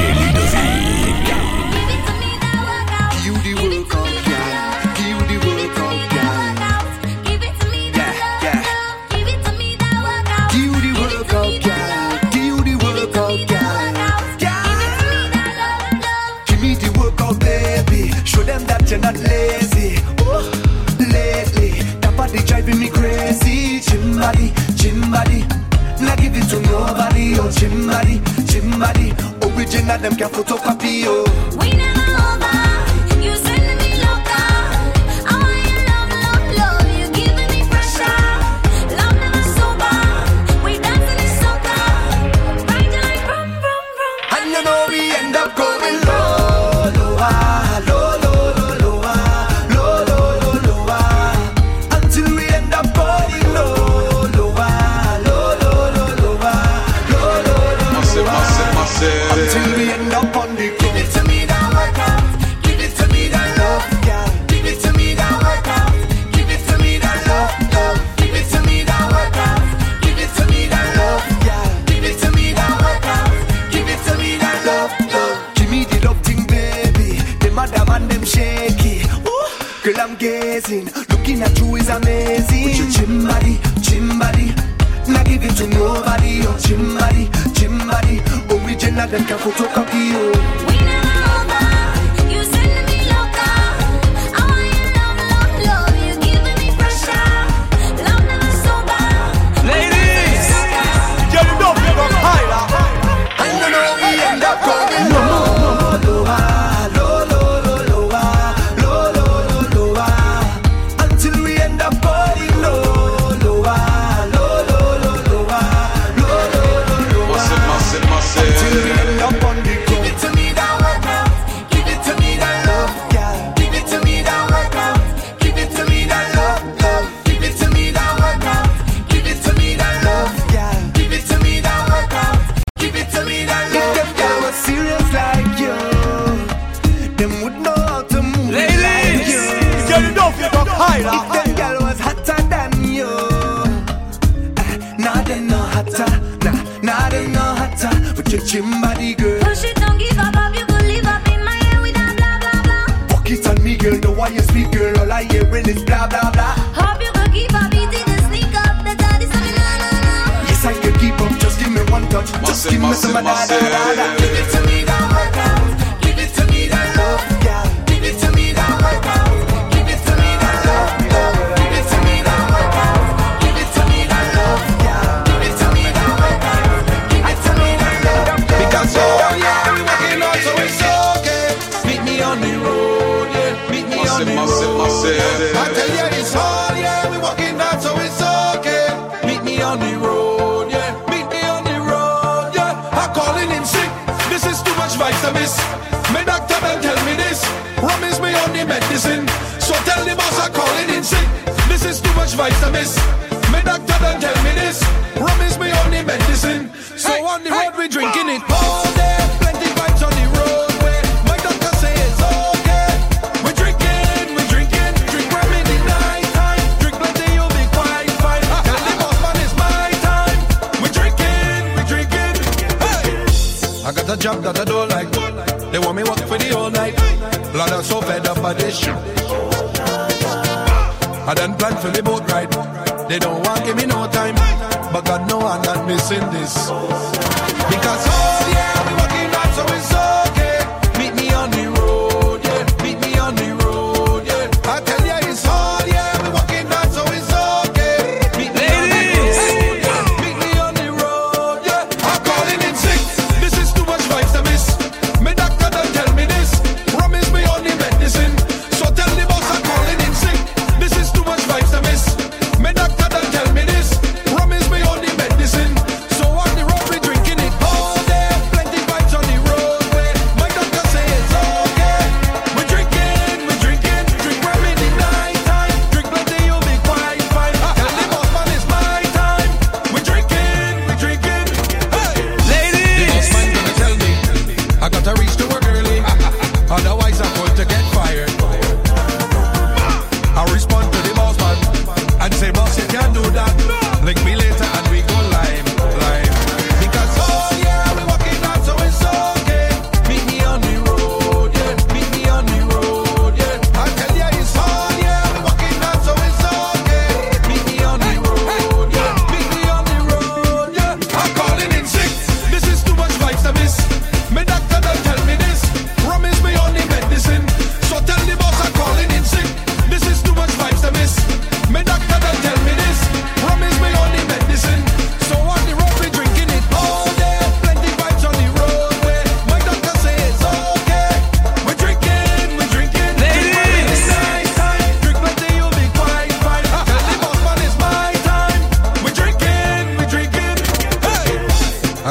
DJ qu'un photographe Body girl. Push it, don't give up. You could live up in my head blah blah blah. Fuck it on me, girl. The way you speak, girl. All I hear is blah blah blah. Hope you could keep up eating and sneak up. The daddy's like, no, no, no. Yes, I can keep up. Just give me one touch. Just give me some of that. So tell the boss I'm calling in sick. This is too much vice My doctor done tell me this. Rum is my only medicine. So hey, on the hey. road we drinking it all day. Plenty vibes on the roadway. My doctor say it's okay. We drinking, we drinking. Drink rum in the night time. Drink plenty, you'll be quite fine. Tell the boss man it's my time. We drinking, we drinking. I got a job that I do I I done plan for the boat ride. They don't want give me no time, but God know I'm not missing this because.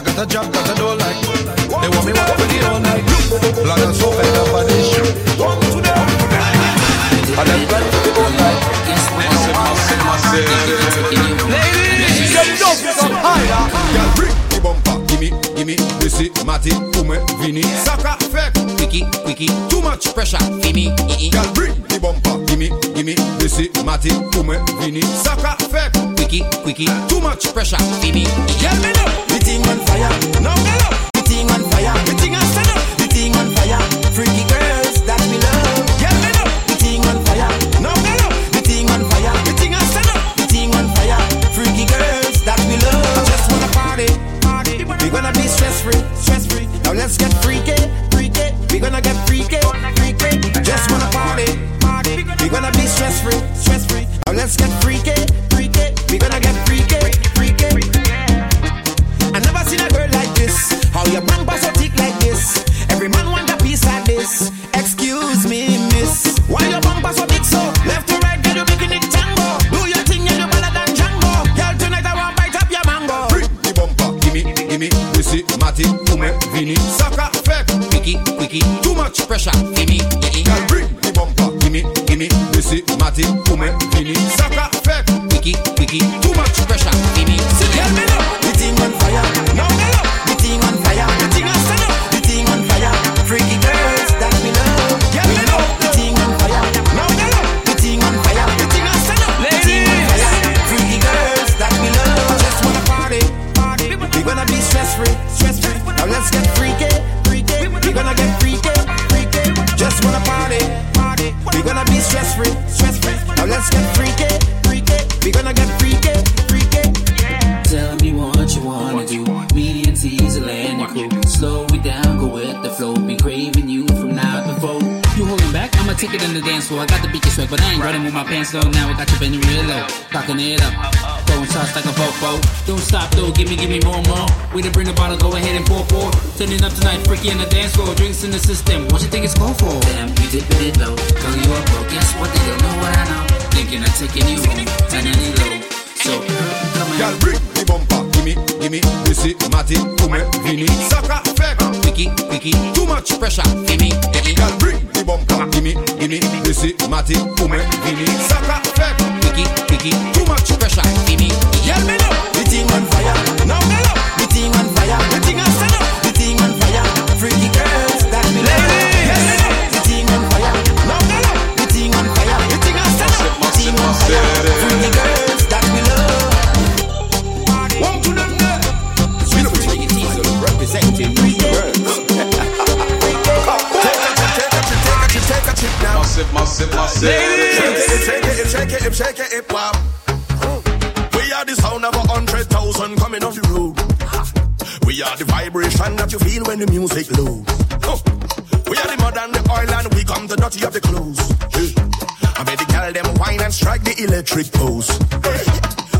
A job that I don't like. They want me walk with the all night. Blood and so fed up on this shit. And them plan to be all night. Ladies, get up, get higher. Girl, bring the bumper. Gimme, gimme, Missy, Matty, Ume, Vinny. Saka, fake, quicky, quicky. Too much pressure, Fimi. Girl, bring the bumper. Gimme, gimme, Missy, Matty, Ume, Vinny. Saka, fake, quicky, quicky. Too much pressure, Fimi. Girl, me know. The thing on fire. Now me know. The thing on fire. The thing I stand up. The thing on fire. Freaky girls that we love. Girl, me know. The thing on fire. Now me know. The thing on fire. The thing I stand up. The thing on fire. Freaky girls that we love. I just wanna party, party. We gonna be stress free, stress free. Now let's get freaky, freaky. We gonna get freaky, freaky. I just wanna party, party. We gonna be stress free, stress free. Now let's get freaky, pressure, back? It in the dance floor. I got the beat swag, but I ain't running with my pants low. Now I got you bending real low. Cocking it up. Throwing shots like a fofo. Don't stop though, give me, give me more, more. We to bring the bottle, go ahead and pour, pour. Turning up tonight, freaky in the dance floor. Drinks in the system. What you think it's called for? Damn, you dipping it low. Girl, you up, bro. Guess what? They don't know what I know. Thinking of taking you home. Turning it low. So, come on. Girl, on. bring the bumper. Gimme, gimme, Missy, Matty, Ume, Vinny. Saka, fake, quicky, quicky. Too much pressure, Fimi. Girl, bring the bumper. Gimme, gimme, Missy, Matty, Ume, Vinny. Saka, fake, quicky, quicky. Too much pressure, Fimi. Girl, me know. The thing on fire. Now me. Are the vibration that you feel when the music low. We are the mud and the oil and we come the dirty of the clothes. I made the girl them wine and strike the electric pose.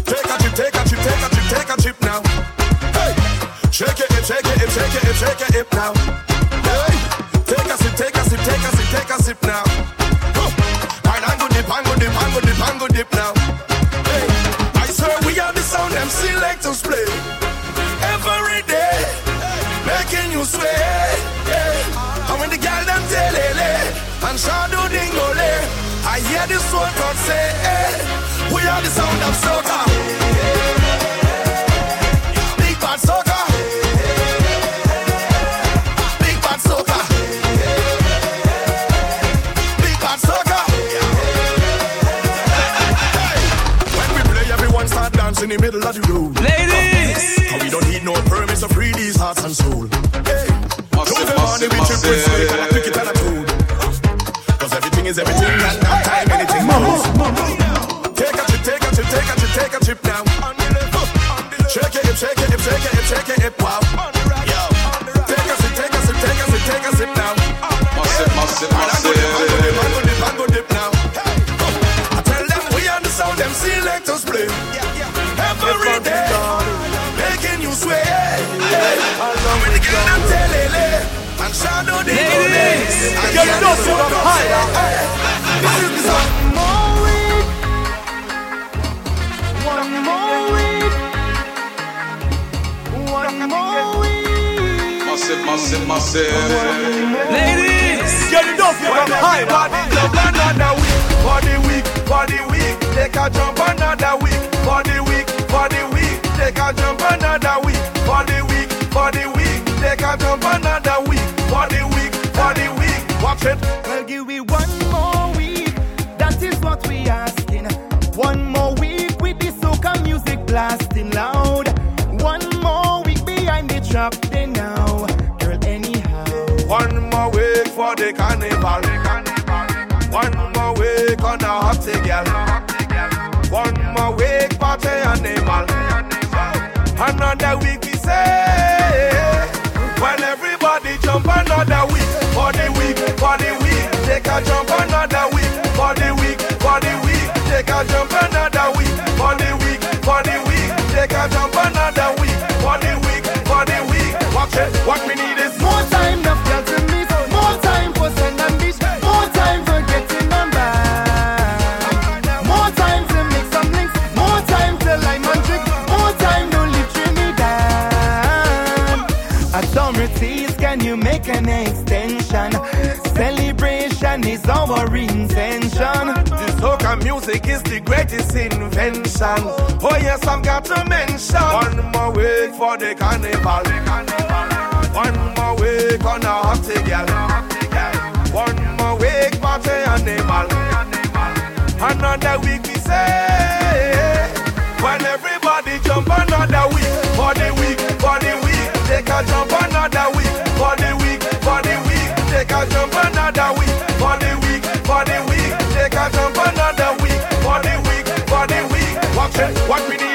Take a trip, take a trip, take a trip, take a trip now. Hey, shake it, shake it, shake it, shake it, hip now. Hey, take a sip, take a sip, take a sip, take a sip now. Wine and go dip, and go dip, and go dip, and go dip now. Hear this one God say, hey, we are the sound of soca. Big bad soca. Big bad soca. Big bad soca. When we play, everyone start dancing in the middle of the road. Ladies, we don't need no permits to free these hearts and soul. Hey, Massive, don't ever money massive, massive. quick and a quick it and a toad. Cause everything is everything and that time anything goes. Take a trip, take a trip, take a trip, take a trip now. Shake it, hip, shake it, hip, shake it, hip, shake it, hip, wow. Yo. Take a sip, take a sip, take a sip, take a sip now. Massive, massive, And I go dip, ladies, get hear up to the higher. This is the song. One more week. One more week. massive, massive. Ladies, get it off your high. Body jump another week, body week, body week. Take a jump another week, body week, body week. Take a jump another week, body week, body week. Take a jump another week, jump another week. For the week, for the week. Take a jump another week. For the week, for the week. Take a jump another week. For the week, for the week. Watch it. What we need is More time, enough girl to meet. More time for send and beach. More time for getting them back. More time to make some links. More time to line and trick. More time to leave Trinidad. Authorities, can you make an extension? Music is the greatest invention. Oh yes, I've got to mention one more week for the carnival. One more week on a hot girl. One more week party animal. Another week we say when everybody jump another week for the week for the week. Take a jump another week for the week for the week. Take a jump another week for the week what we need